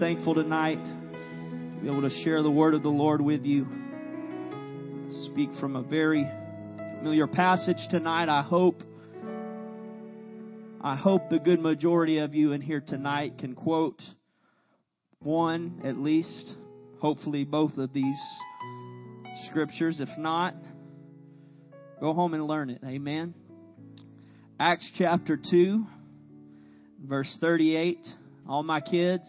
thankful tonight to be able to share the word of the Lord with you. Speak from a very familiar passage tonight. I hope I hope the good majority of you in here tonight can quote one at least, hopefully both of these scriptures. If not, go home and learn it. Amen. Acts chapter 2, verse 38. All my kids,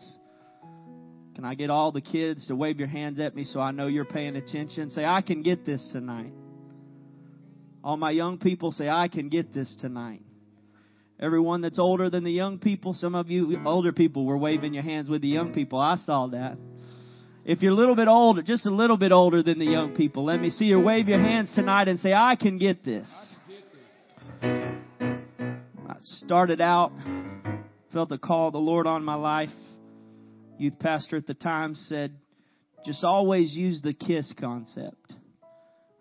can I get all the kids to wave your hands at me so I know you're paying attention? Say, I can get this tonight. All my young people say, I can get this tonight. Everyone that's older than the young people, some of you older people were waving your hands with the young people. I saw that. If you're a little bit older, just a little bit older than the young people, let me see you wave your hands tonight and say, I can get this. I started out, felt the call of the Lord on my life. Youth pastor at the time said, just always use the KISS concept.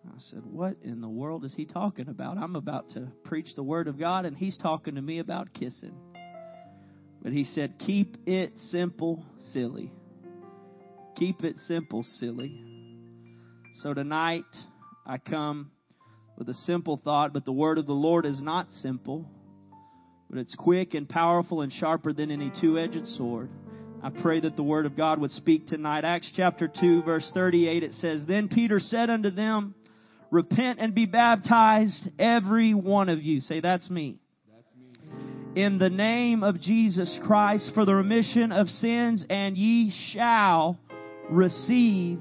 I said, What in the world is he talking about? I'm about to preach the Word of God, and he's talking to me about kissing. But he said, Keep it simple, silly. Keep it simple, silly. So tonight, I come with a simple thought, but the Word of the Lord is not simple, but it's quick and powerful and sharper than any two edged sword. I pray that the Word of God would speak tonight. Acts chapter 2, verse 38, it says, Then Peter said unto them, Repent and be baptized, every one of you. Say, that's me. In the name of Jesus Christ for the remission of sins, and ye shall receive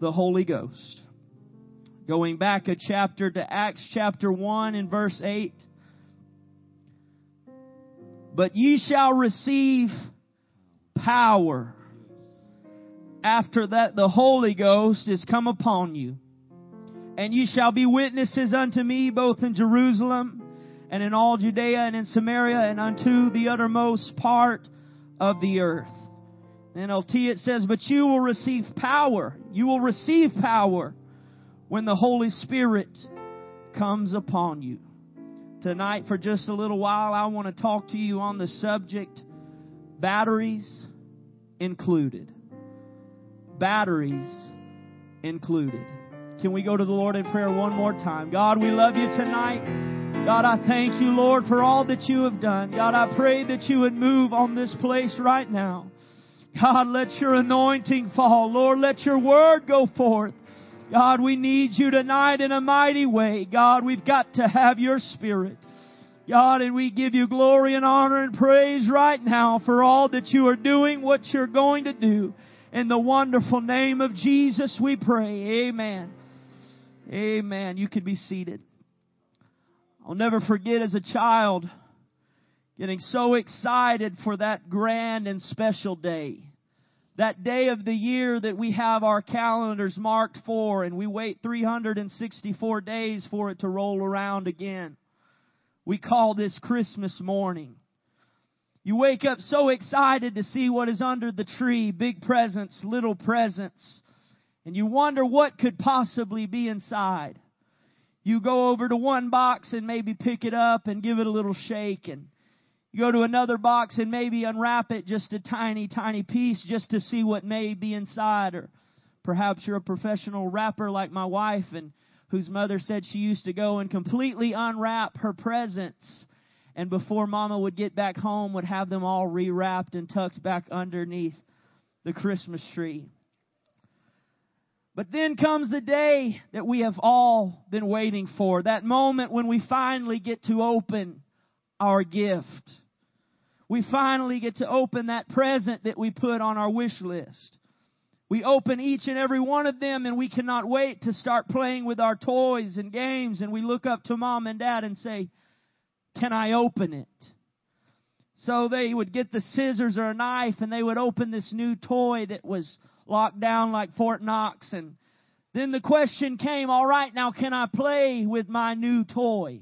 the Holy Ghost. Going back a chapter to Acts chapter 1 and verse 8. But ye shall receive power after that the Holy Ghost is come upon you and ye shall be witnesses unto me both in Jerusalem and in all Judea and in Samaria and unto the uttermost part of the earth. NLT it says, but you will receive power. You will receive power when the Holy Spirit comes upon you. Tonight, for just a little while, I want to talk to you on the subject batteries included. Batteries included. Can we go to the Lord in prayer one more time? God, we love you tonight. God, I thank you, Lord, for all that you have done. God, I pray that you would move on this place right now. God, let your anointing fall. Lord, let your word go forth. God, we need you tonight in a mighty way. God, we've got to have your spirit. God, and we give you glory and honor and praise right now for all that you are doing, what you're going to do. In the wonderful name of Jesus we pray. Amen. Amen. You can be seated. I'll never forget as a child getting so excited for that grand and special day. That day of the year that we have our calendars marked for and we wait 364 days for it to roll around again. We call this Christmas morning. You wake up so excited to see what is under the tree, big presents, little presents and you wonder what could possibly be inside. You go over to one box and maybe pick it up and give it a little shake and you go to another box and maybe unwrap it just a tiny, tiny piece just to see what may be inside or perhaps you're a professional wrapper like my wife and whose mother said she used to go and completely unwrap her presents and before mama would get back home would have them all rewrapped and tucked back underneath the Christmas tree. But then comes the day that we have all been waiting for. That moment when we finally get to open our gift. We finally get to open that present that we put on our wish list. We open each and every one of them and we cannot wait to start playing with our toys and games and we look up to mom and dad and say, can I open it? So they would get the scissors or a knife and they would open this new toy that was locked down like Fort Knox. And then the question came, all right, now can I play with my new toy?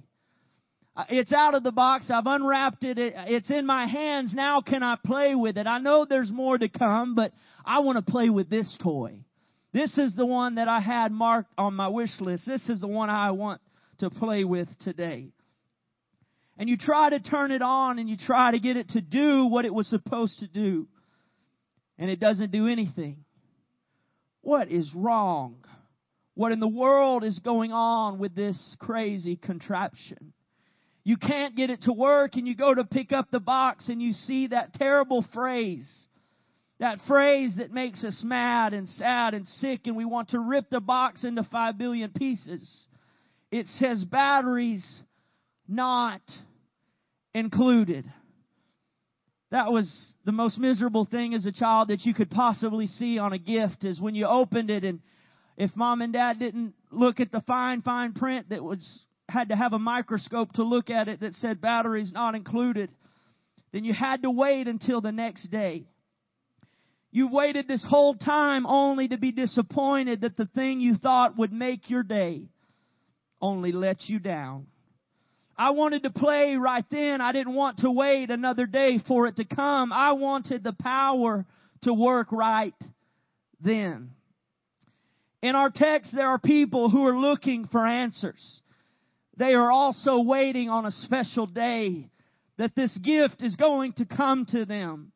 Uh, it's out of the box. I've unwrapped it. It's in my hands. Now can I play with it? I know there's more to come, but I want to play with this toy. This is the one that I had marked on my wish list. This is the one I want to play with today. And you try to turn it on and you try to get it to do what it was supposed to do. and it doesn't do anything. What is wrong? What in the world is going on with this crazy contraption? You can't get it to work and you go to pick up the box and you see that terrible phrase. That phrase that makes us mad and sad and sick and we want to rip the box into five billion pieces. It says batteries not included. That was the most miserable thing as a child that you could possibly see on a gift is when you opened it and if mom and dad didn't look at the fine, fine print that was had to have a microscope to look at it that said batteries not included, then you had to wait until the next day. You waited this whole time only to be disappointed that the thing you thought would make your day only let you down. I wanted to play right then. I didn't want to wait another day for it to come. I wanted the power to work right then. In our text, there are people who are looking for answers. They are also waiting on a special day that this gift is going to come to them.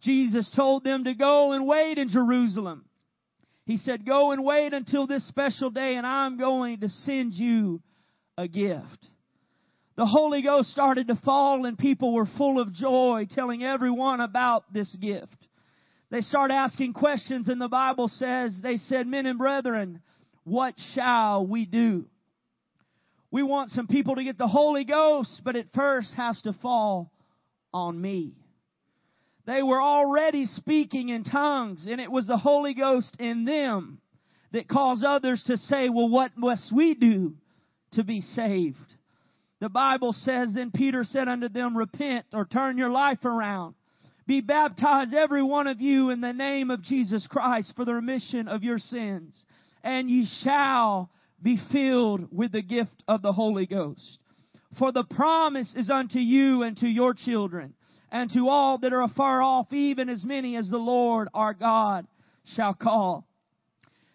Jesus told them to go and wait in Jerusalem. He said, go and wait until this special day and I'm going to send you a gift the Holy Ghost started to fall and people were full of joy telling everyone about this gift. They start asking questions and the Bible says, they said, men and brethren, what shall we do? We want some people to get the Holy Ghost, but it first has to fall on me. They were already speaking in tongues and it was the Holy Ghost in them that caused others to say, well, what must we do to be saved? The Bible says, Then Peter said unto them, Repent or turn your life around. Be baptized, every one of you, in the name of Jesus Christ for the remission of your sins, and ye shall be filled with the gift of the Holy Ghost. For the promise is unto you and to your children, and to all that are afar off, even as many as the Lord our God shall call.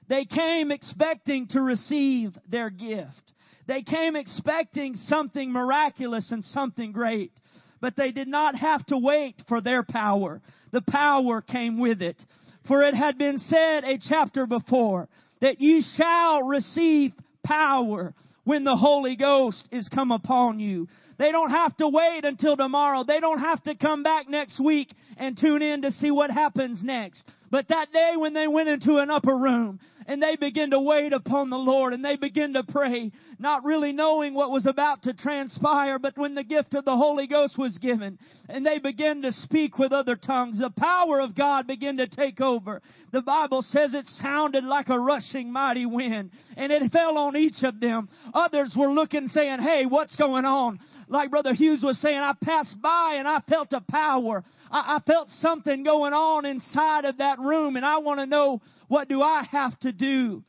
They came expecting to receive their gift. They came expecting something miraculous and something great. But they did not have to wait for their power. The power came with it. For it had been said a chapter before that ye shall receive power when the Holy Ghost is come upon you. They don't have to wait until tomorrow. They don't have to come back next week and tune in to see what happens next. But that day when they went into an upper room and they began to wait upon the Lord and they began to pray, not really knowing what was about to transpire, but when the gift of the Holy Ghost was given and they began to speak with other tongues, the power of God began to take over. The Bible says it sounded like a rushing mighty wind and it fell on each of them. Others were looking saying, hey, what's going on? like Brother Hughes was saying, I passed by and I felt a power. I, I felt something going on inside of that room and I want to know what do I have to do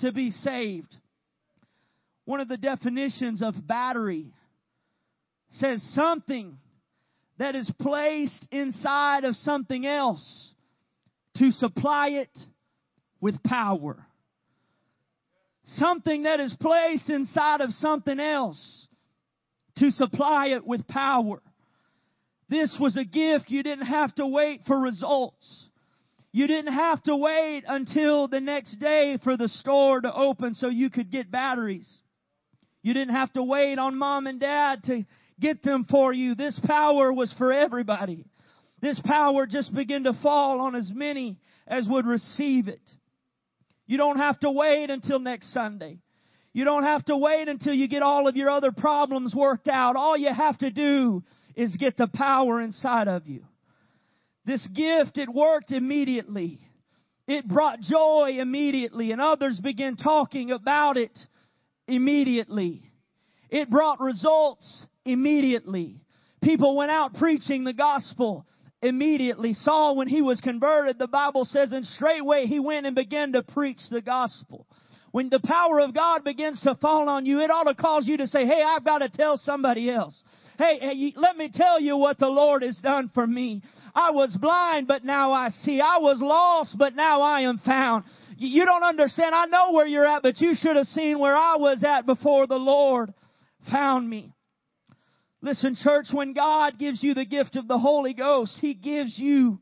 to be saved? One of the definitions of battery says something that is placed inside of something else to supply it with power. Something that is placed inside of something else to supply it with power. This was a gift. You didn't have to wait for results. You didn't have to wait until the next day for the store to open so you could get batteries. You didn't have to wait on mom and dad to get them for you. This power was for everybody. This power just began to fall on as many as would receive it. You don't have to wait until next Sunday. You don't have to wait until you get all of your other problems worked out. All you have to do is get the power inside of you. This gift, it worked immediately. It brought joy immediately and others began talking about it immediately. It brought results immediately. People went out preaching the gospel immediately. Saul, when he was converted, the Bible says, and straightway he went and began to preach the gospel when the power of God begins to fall on you, it ought to cause you to say, hey, I've got to tell somebody else. Hey, let me tell you what the Lord has done for me. I was blind, but now I see. I was lost, but now I am found. You don't understand. I know where you're at, but you should have seen where I was at before the Lord found me. Listen, church, when God gives you the gift of the Holy Ghost, He gives you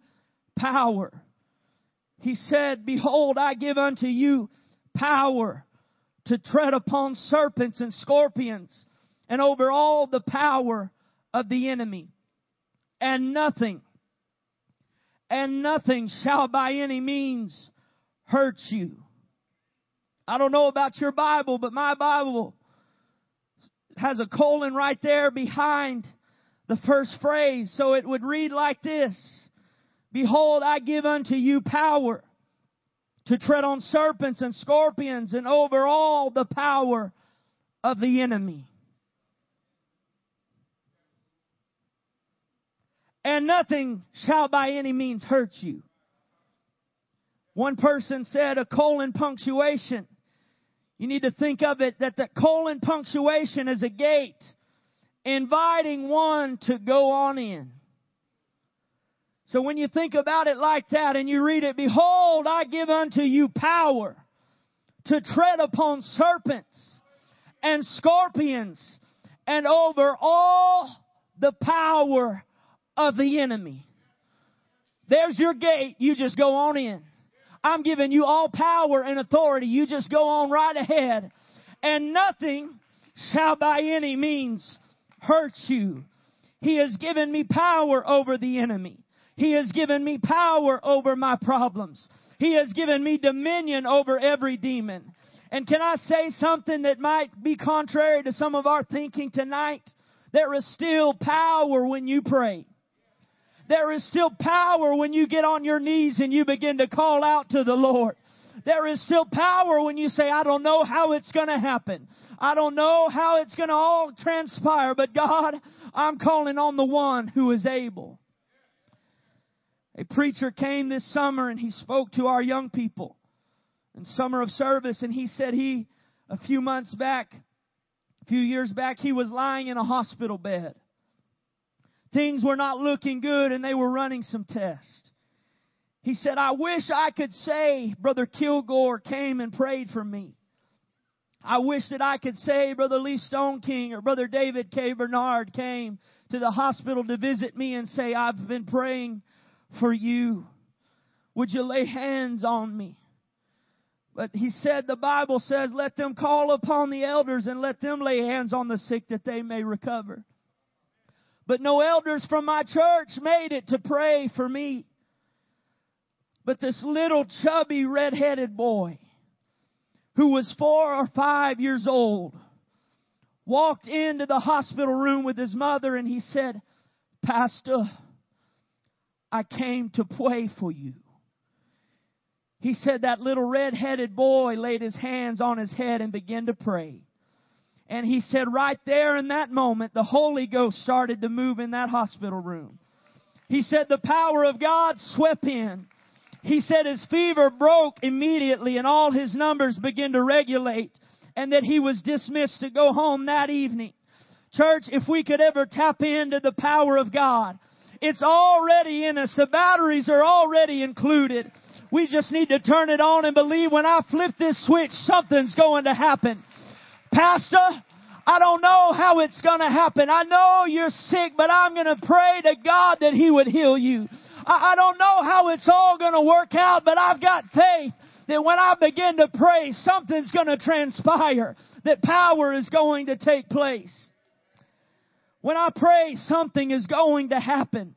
power. He said, Behold, I give unto you power to tread upon serpents and scorpions and over all the power of the enemy. And nothing, and nothing shall by any means hurt you. I don't know about your Bible, but my Bible has a colon right there behind the first phrase. So it would read like this. Behold, I give unto you power to tread on serpents and scorpions and over all the power of the enemy. And nothing shall by any means hurt you. One person said a colon punctuation you need to think of it that the colon punctuation is a gate inviting one to go on in. So when you think about it like that and you read it, behold, I give unto you power to tread upon serpents and scorpions and over all the power of the enemy. There's your gate. You just go on in. I'm giving you all power and authority. You just go on right ahead. And nothing shall by any means hurt you. He has given me power over the enemy. He has given me power over my problems. He has given me dominion over every demon. And can I say something that might be contrary to some of our thinking tonight? There is still power when you pray. There is still power when you get on your knees and you begin to call out to the Lord. There is still power when you say, I don't know how it's going to happen. I don't know how it's going to all transpire, but God, I'm calling on the one who is able. A preacher came this summer and he spoke to our young people in summer of service and he said he, a few months back, a few years back, he was lying in a hospital bed things were not looking good and they were running some tests. He said, I wish I could say Brother Kilgore came and prayed for me. I wish that I could say Brother Lee Stoneking or Brother David K. Bernard came to the hospital to visit me and say, I've been praying for you. Would you lay hands on me? But he said, the Bible says, let them call upon the elders and let them lay hands on the sick that they may recover. But no elders from my church made it to pray for me. But this little chubby red-headed boy who was four or five years old walked into the hospital room with his mother and he said, Pastor, I came to pray for you. He said that little red-headed boy laid his hands on his head and began to pray. And he said right there in that moment, the Holy Ghost started to move in that hospital room. He said the power of God swept in. He said his fever broke immediately and all his numbers began to regulate and that he was dismissed to go home that evening. Church, if we could ever tap into the power of God, it's already in us. The batteries are already included. We just need to turn it on and believe when I flip this switch, something's going to happen. Pastor, I don't know how it's going to happen. I know you're sick, but I'm going to pray to God that He would heal you. I, I don't know how it's all going to work out, but I've got faith that when I begin to pray, something's going to transpire, that power is going to take place. When I pray, something is going to happen.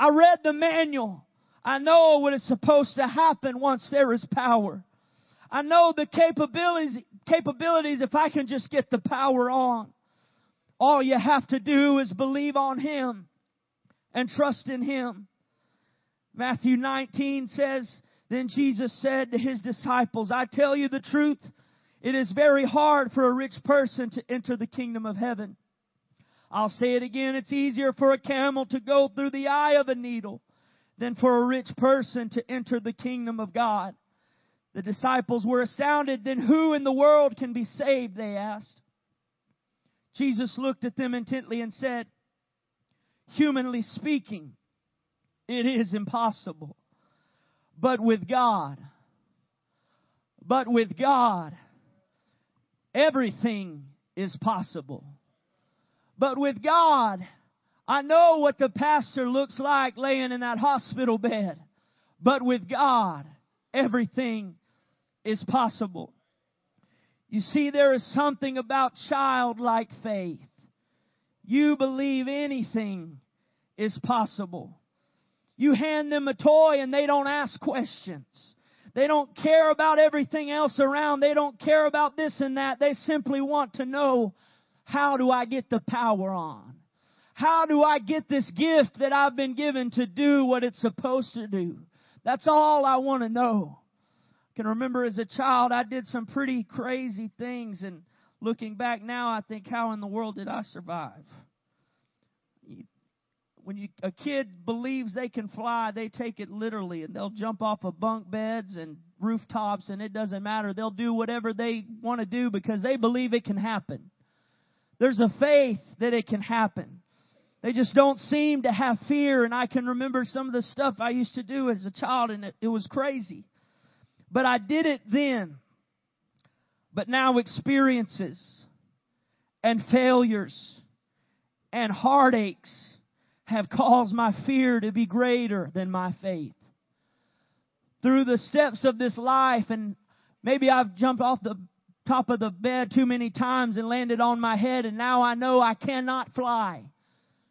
I read the manual. I know what is supposed to happen once there is power. I know the capabilities, capabilities if I can just get the power on. All you have to do is believe on Him and trust in Him. Matthew 19 says, Then Jesus said to His disciples, I tell you the truth, it is very hard for a rich person to enter the kingdom of heaven. I'll say it again, it's easier for a camel to go through the eye of a needle than for a rich person to enter the kingdom of God. The disciples were astounded. Then who in the world can be saved? They asked. Jesus looked at them intently and said, Humanly speaking, it is impossible. But with God, but with God, everything is possible. But with God, I know what the pastor looks like laying in that hospital bed. But with God, everything is possible. You see, there is something about childlike faith. You believe anything is possible. You hand them a toy and they don't ask questions. They don't care about everything else around. They don't care about this and that. They simply want to know, how do I get the power on? How do I get this gift that I've been given to do what it's supposed to do? That's all I want to know. I can remember as a child, I did some pretty crazy things and looking back now, I think, how in the world did I survive? when you, a kid believes they can fly, they take it literally and they'll jump off of bunk beds and rooftops and it doesn't matter. They'll do whatever they want to do because they believe it can happen. There's a faith that it can happen. They just don't seem to have fear and I can remember some of the stuff I used to do as a child and it, it was crazy. But I did it then. But now experiences and failures and heartaches have caused my fear to be greater than my faith. Through the steps of this life, and maybe I've jumped off the top of the bed too many times and landed on my head, and now I know I cannot fly.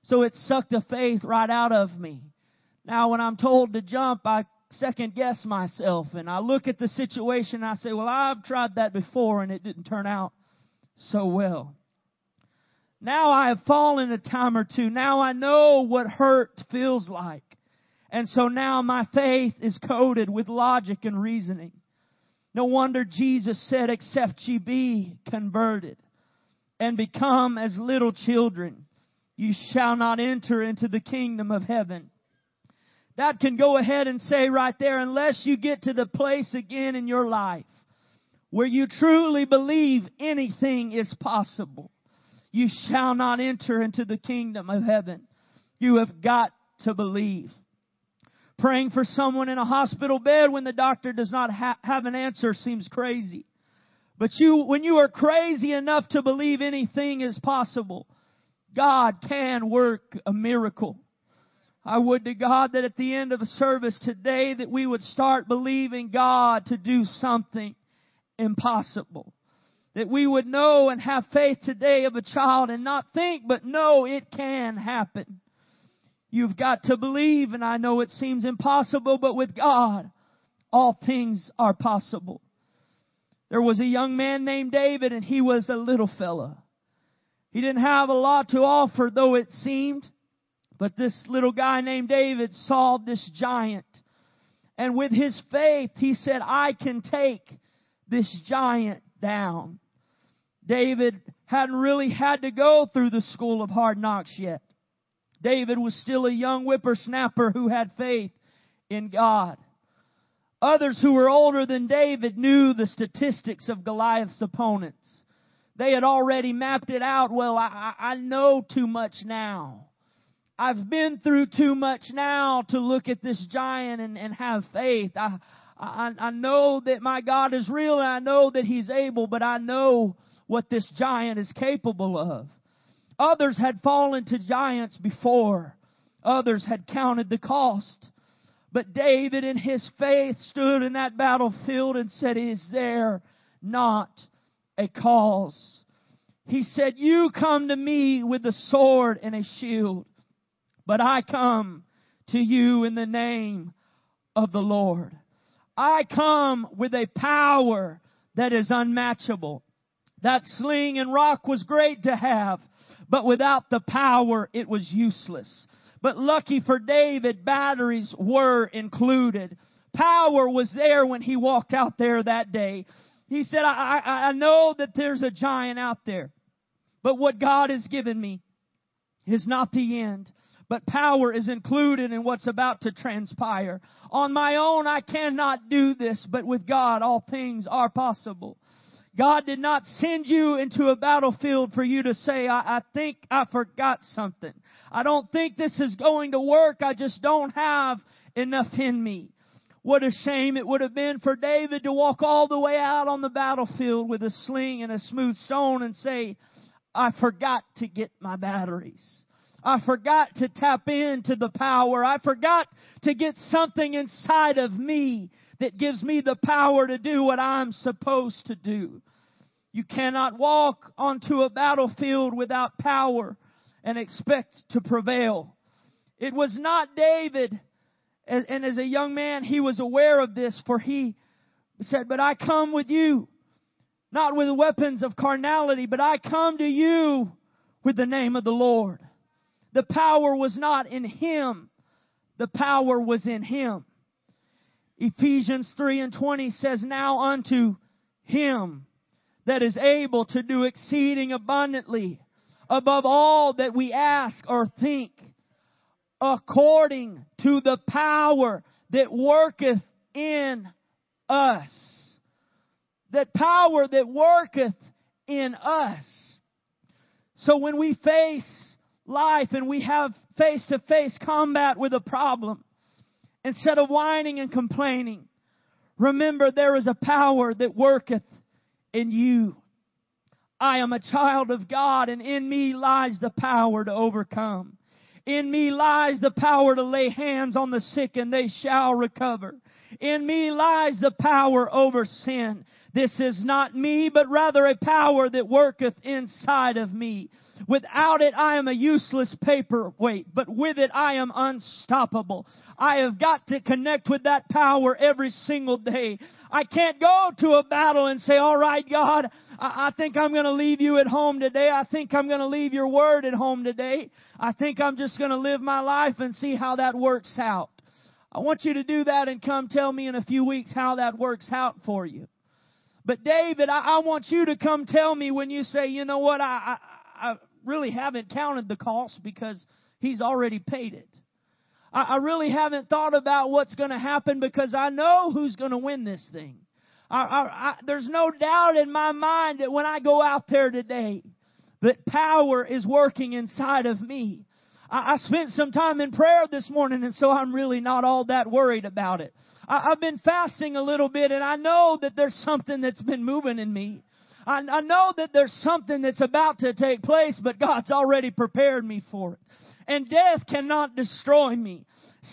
So it sucked the faith right out of me. Now, when I'm told to jump, I second guess myself and I look at the situation and I say, well, I've tried that before and it didn't turn out so well. Now I have fallen a time or two. Now I know what hurt feels like. And so now my faith is coated with logic and reasoning. No wonder Jesus said, except ye be converted and become as little children, you shall not enter into the kingdom of heaven. That can go ahead and say right there, unless you get to the place again in your life where you truly believe anything is possible you shall not enter into the kingdom of heaven. You have got to believe. Praying for someone in a hospital bed when the doctor does not ha- have an answer seems crazy. But you, when you are crazy enough to believe anything is possible, God can work a miracle. I would to God that at the end of the service today that we would start believing God to do something impossible that we would know and have faith today of a child and not think, but know it can happen. You've got to believe, and I know it seems impossible, but with God, all things are possible. There was a young man named David, and he was a little fella. He didn't have a lot to offer, though it seemed, but this little guy named David saw this giant. And with his faith, he said, I can take this giant down. David hadn't really had to go through the school of hard knocks yet. David was still a young whippersnapper who had faith in God. Others who were older than David knew the statistics of Goliath's opponents. They had already mapped it out. Well, I, I know too much now. I've been through too much now to look at this giant and, and have faith. I, I, I know that my God is real and I know that He's able, but I know what this giant is capable of. Others had fallen to giants before. Others had counted the cost. But David in his faith stood in that battlefield and said, is there not a cause? He said, you come to me with a sword and a shield, but I come to you in the name of the Lord. I come with a power that is unmatchable. That sling and rock was great to have, but without the power, it was useless. But lucky for David, batteries were included. Power was there when he walked out there that day. He said, I, I, I know that there's a giant out there, but what God has given me is not the end but power is included in what's about to transpire. On my own, I cannot do this, but with God, all things are possible. God did not send you into a battlefield for you to say, I, I, think I forgot something. I don't think this is going to work. I just don't have enough in me. What a shame it would have been for David to walk all the way out on the battlefield with a sling and a smooth stone and say, I forgot to get my batteries. I forgot to tap into the power. I forgot to get something inside of me that gives me the power to do what I'm supposed to do. You cannot walk onto a battlefield without power and expect to prevail. It was not David, and, and as a young man, he was aware of this, for he said, But I come with you, not with weapons of carnality, but I come to you with the name of the Lord. The power was not in him, the power was in him. Ephesians 3 and 20 says, Now unto him that is able to do exceeding abundantly above all that we ask or think according to the power that worketh in us. That power that worketh in us. So when we face life and we have face to face combat with a problem, instead of whining and complaining, remember there is a power that worketh in you. I am a child of God and in me lies the power to overcome. In me lies the power to lay hands on the sick and they shall recover. In me lies the power over sin. This is not me, but rather a power that worketh inside of me. Without it, I am a useless paperweight, but with it, I am unstoppable. I have got to connect with that power every single day. I can't go to a battle and say, all right, God, I, I think I'm going to leave you at home today. I think I'm going to leave your word at home today. I think I'm just going to live my life and see how that works out. I want you to do that and come tell me in a few weeks how that works out for you. But David, I, I want you to come tell me when you say, you know what, I, I, I really haven't counted the cost because he's already paid it. I, I really haven't thought about what's going to happen because I know who's going to win this thing. I, I, there's no doubt in my mind that when I go out there today, that power is working inside of me. I, I spent some time in prayer this morning and so I'm really not all that worried about it. I, I've been fasting a little bit and I know that there's something that's been moving in me. I, I know that there's something that's about to take place, but God's already prepared me for it. And death cannot destroy me.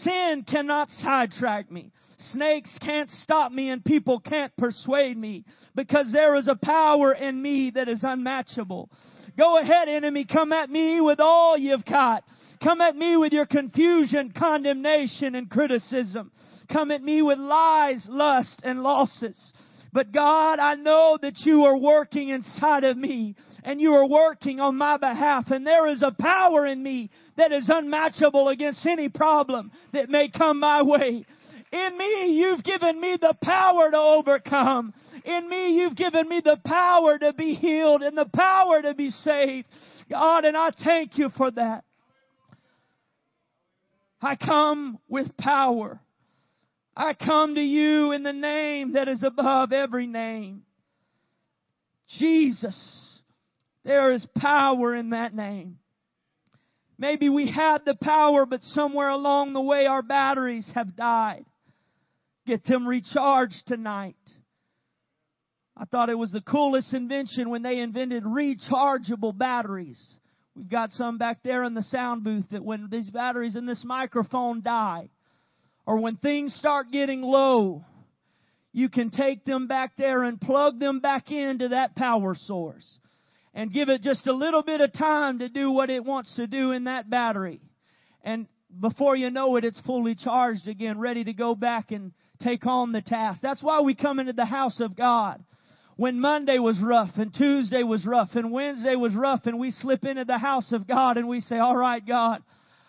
Sin cannot sidetrack me. Snakes can't stop me and people can't persuade me because there is a power in me that is unmatchable. Go ahead, enemy. Come at me with all you've got. Come at me with your confusion, condemnation, and criticism. Come at me with lies, lust, and losses. But God, I know that you are working inside of me and you are working on my behalf and there is a power in me that is unmatchable against any problem that may come my way. In me, you've given me the power to overcome. In me, you've given me the power to be healed and the power to be saved. God, and I thank you for that. I come with power. I come to you in the name that is above every name. Jesus. There is power in that name. Maybe we had the power, but somewhere along the way our batteries have died. Get them recharged tonight. I thought it was the coolest invention when they invented rechargeable batteries. We've got some back there in the sound booth that when these batteries in this microphone die, or when things start getting low, you can take them back there and plug them back into that power source and give it just a little bit of time to do what it wants to do in that battery. And before you know it, it's fully charged again, ready to go back and take on the task. That's why we come into the house of God. When Monday was rough and Tuesday was rough and Wednesday was rough and we slip into the house of God and we say, all right, God,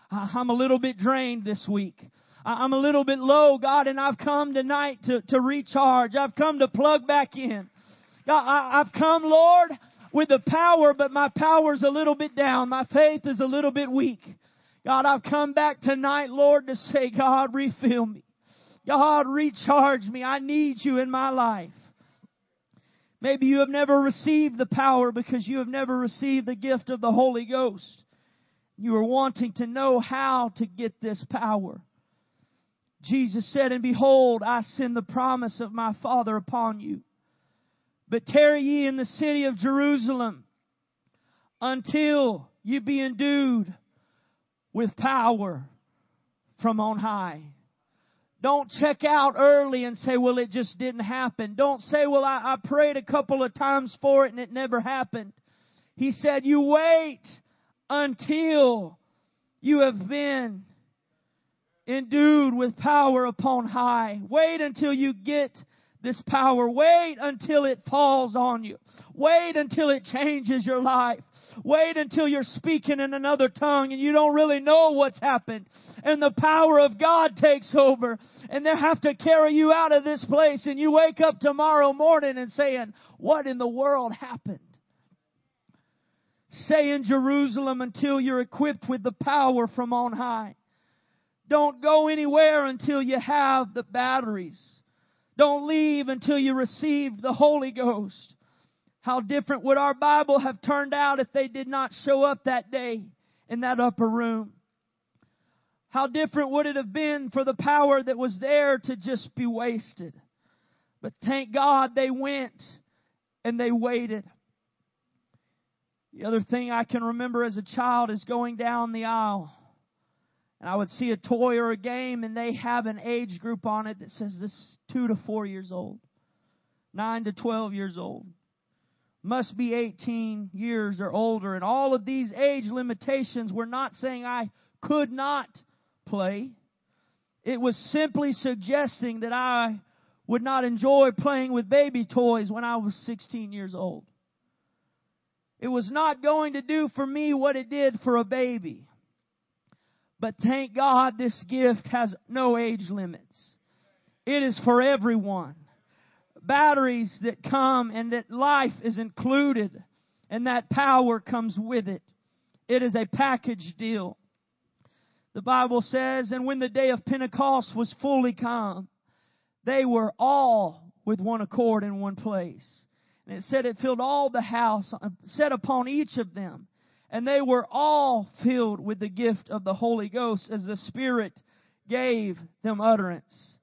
I'm a little bit drained this week. I'm a little bit low, God, and I've come tonight to, to recharge. I've come to plug back in. God, I, I've come, Lord, with the power, but my power's a little bit down. My faith is a little bit weak. God, I've come back tonight, Lord, to say, God, refill me. God, recharge me. I need you in my life. Maybe you have never received the power because you have never received the gift of the Holy Ghost. You are wanting to know how to get this power. Jesus said, And behold, I send the promise of my Father upon you. But tarry ye in the city of Jerusalem until you be endued with power from on high. Don't check out early and say, well, it just didn't happen. Don't say, well, I, I prayed a couple of times for it and it never happened. He said, you wait until you have been endued with power upon high. Wait until you get this power. Wait until it falls on you. Wait until it changes your life. Wait until you're speaking in another tongue and you don't really know what's happened. And the power of God takes over and they have to carry you out of this place and you wake up tomorrow morning and saying, what in the world happened? Say in Jerusalem until you're equipped with the power from on high. Don't go anywhere until you have the batteries. Don't leave until you receive the Holy Ghost. How different would our Bible have turned out if they did not show up that day in that upper room? How different would it have been for the power that was there to just be wasted? But thank God they went and they waited. The other thing I can remember as a child is going down the aisle. And I would see a toy or a game and they have an age group on it that says this two to four years old, nine to twelve years old, must be 18 years or older. And all of these age limitations were not saying I could not play. It was simply suggesting that I would not enjoy playing with baby toys when I was 16 years old. It was not going to do for me what it did for a baby. But thank God this gift has no age limits. It is for everyone. Batteries that come and that life is included and that power comes with it. It is a package deal. The Bible says, and when the day of Pentecost was fully come, they were all with one accord in one place. And it said it filled all the house, uh, set upon each of them. And they were all filled with the gift of the Holy Ghost as the Spirit gave them utterance.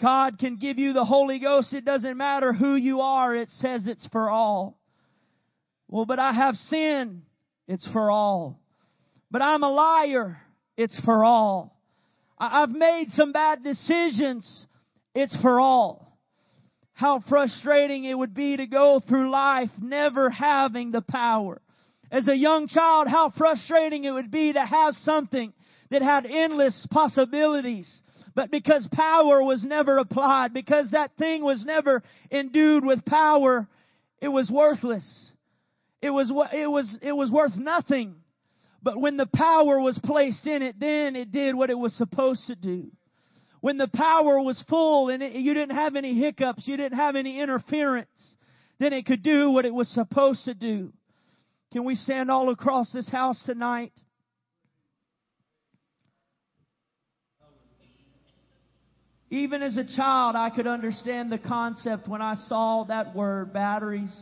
God can give you the Holy Ghost. It doesn't matter who you are. It says it's for all. Well, but I have sin. It's for all. But I'm a liar. It's for all. I've made some bad decisions. It's for all. How frustrating it would be to go through life never having the power. As a young child, how frustrating it would be to have something that had endless possibilities. But because power was never applied, because that thing was never endued with power, it was worthless. It was, it was, it was worth nothing. But when the power was placed in it, then it did what it was supposed to do when the power was full and it, you didn't have any hiccups, you didn't have any interference, then it could do what it was supposed to do. Can we stand all across this house tonight? Even as a child, I could understand the concept when I saw that word, batteries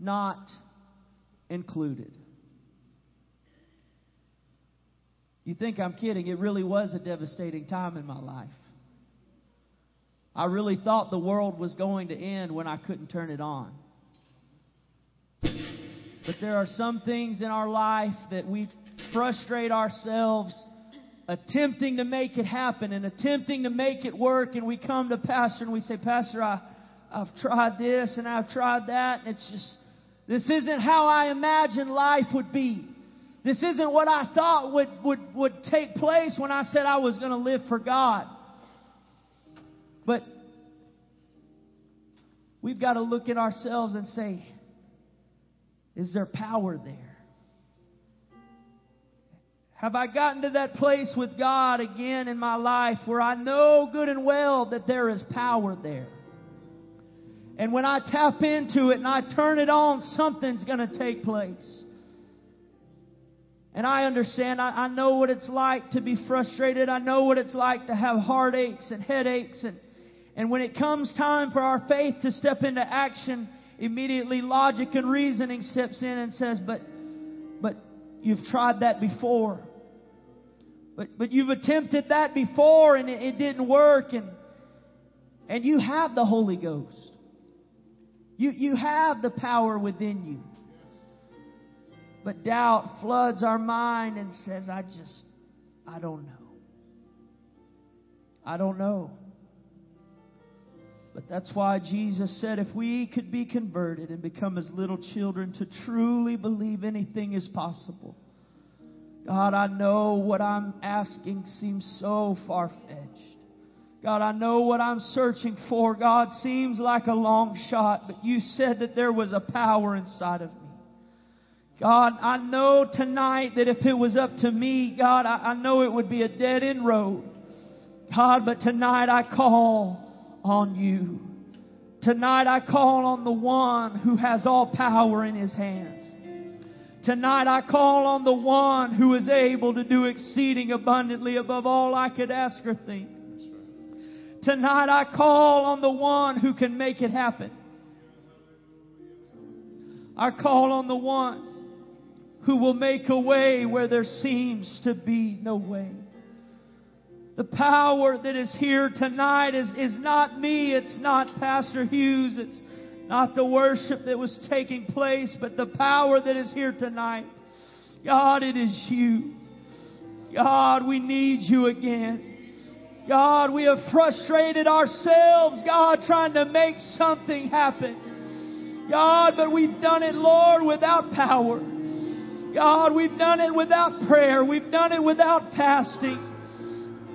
not included. You think I'm kidding. It really was a devastating time in my life. I really thought the world was going to end when I couldn't turn it on. But there are some things in our life that we frustrate ourselves attempting to make it happen and attempting to make it work and we come to pastor and we say pastor I, i've tried this and i've tried that and it's just this isn't how i imagined life would be this isn't what I thought would, would, would take place when I said I was going to live for God. But we've got to look at ourselves and say, is there power there? Have I gotten to that place with God again in my life where I know good and well that there is power there? And when I tap into it and I turn it on, something's going to take place. And I understand, I, I know what it's like to be frustrated. I know what it's like to have heartaches and headaches. And, and when it comes time for our faith to step into action, immediately logic and reasoning steps in and says, but, but you've tried that before. But, but you've attempted that before and it, it didn't work and, and you have the Holy Ghost. You, you have the power within you. But doubt floods our mind and says, I just, I don't know. I don't know. But that's why Jesus said if we could be converted and become as little children to truly believe anything is possible. God, I know what I'm asking seems so far fetched. God, I know what I'm searching for. God, seems like a long shot, but you said that there was a power inside of me. God, I know tonight that if it was up to me, God, I, I know it would be a dead end road. God, but tonight I call on you. Tonight I call on the one who has all power in his hands. Tonight I call on the one who is able to do exceeding abundantly above all I could ask or think. Tonight I call on the one who can make it happen. I call on the one who will make a way where there seems to be no way. The power that is here tonight is, is not me, it's not Pastor Hughes, it's not the worship that was taking place, but the power that is here tonight. God, it is you. God, we need you again. God, we have frustrated ourselves, God, trying to make something happen. God, but we've done it, Lord, without power. God, we've done it without prayer. We've done it without fasting.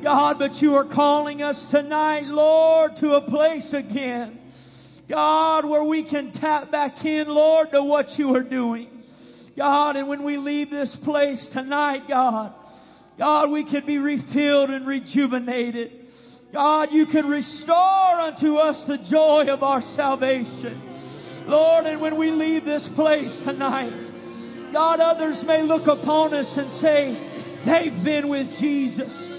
God, but you are calling us tonight, Lord, to a place again. God, where we can tap back in, Lord, to what you are doing. God, and when we leave this place tonight, God, God, we can be refilled and rejuvenated. God, you can restore unto us the joy of our salvation. Lord, and when we leave this place tonight, God, others may look upon us and say, they've been with Jesus.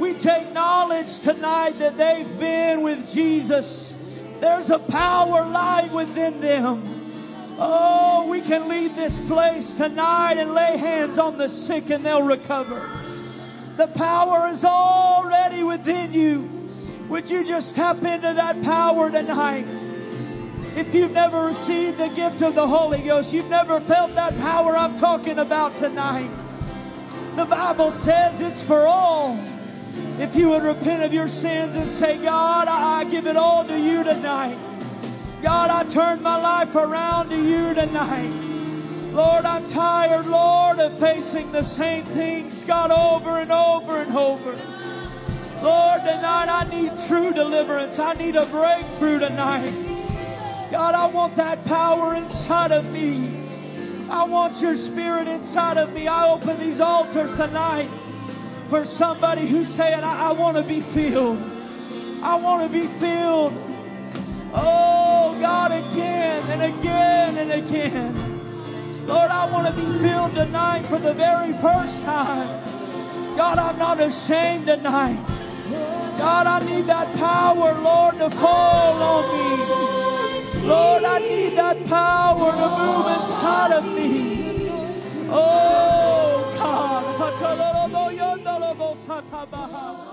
We take knowledge tonight that they've been with Jesus. There's a power lying within them. Oh, we can leave this place tonight and lay hands on the sick and they'll recover. The power is already within you. Would you just tap into that power tonight? If you've never received the gift of the Holy Ghost, you've never felt that power I'm talking about tonight. The Bible says it's for all. If you would repent of your sins and say, God, I give it all to you tonight. God, I turn my life around to you tonight. Lord, I'm tired, Lord, of facing the same things, God, over and over and over. Lord, tonight I need true deliverance. I need a breakthrough tonight. God, I want that power inside of me. I want your spirit inside of me. I open these altars tonight for somebody who's saying, I, I want to be filled. I want to be filled. Oh, God, again and again and again. Lord, I want to be filled tonight for the very first time. God, I'm not ashamed tonight. God, I need that power, Lord, to fall on me. Lord, I need that power to move inside of me. Oh, God. Katabaha.